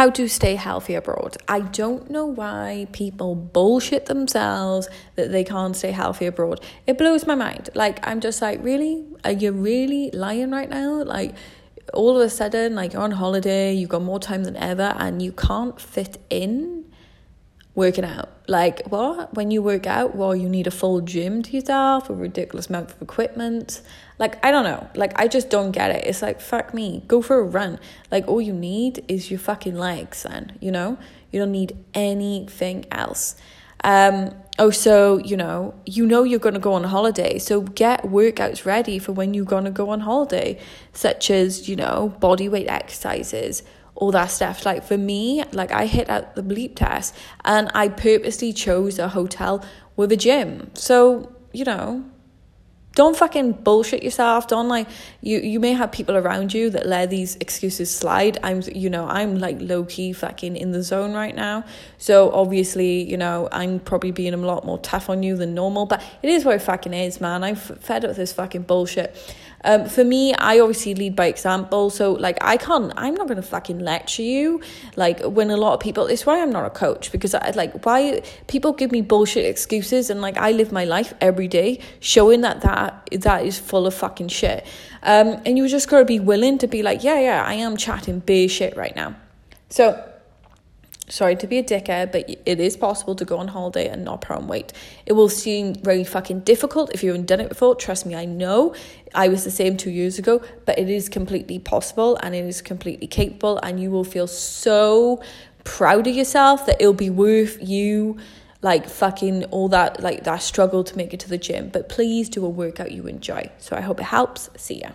how to stay healthy abroad. I don't know why people bullshit themselves that they can't stay healthy abroad. It blows my mind. Like, I'm just like, really? Are you really lying right now? Like, all of a sudden, like, you're on holiday, you've got more time than ever, and you can't fit in working out. Like, what? When you work out, well, you need a full gym to yourself, a ridiculous amount of equipment. Like, I don't know. Like, I just don't get it. It's like, fuck me, go for a run. Like, all you need is your fucking legs, then, you know? You don't need anything else. Um, oh, so, you know, you know you're going to go on holiday. So get workouts ready for when you're going to go on holiday, such as, you know, body weight exercises, all that stuff. Like for me, like I hit out the bleep test and I purposely chose a hotel with a gym. So, you know, don't fucking bullshit yourself. Don't like you you may have people around you that let these excuses slide. I'm you know, I'm like low key fucking in the zone right now. So obviously, you know, I'm probably being a lot more tough on you than normal, but it is what it fucking is, man. I'm fed up with this fucking bullshit. Um, for me, I obviously lead by example. So, like, I can't, I'm not going to fucking lecture you. Like, when a lot of people, it's why I'm not a coach because I like, why people give me bullshit excuses and like, I live my life every day showing that that, that is full of fucking shit. Um, and you just got to be willing to be like, yeah, yeah, I am chatting bare shit right now. So, sorry to be a dickhead, but it is possible to go on holiday and not put on weight. It will seem very fucking difficult if you haven't done it before. Trust me, I know. I was the same two years ago, but it is completely possible and it is completely capable, and you will feel so proud of yourself that it'll be worth you like fucking all that like that struggle to make it to the gym but please do a workout you enjoy so i hope it helps see ya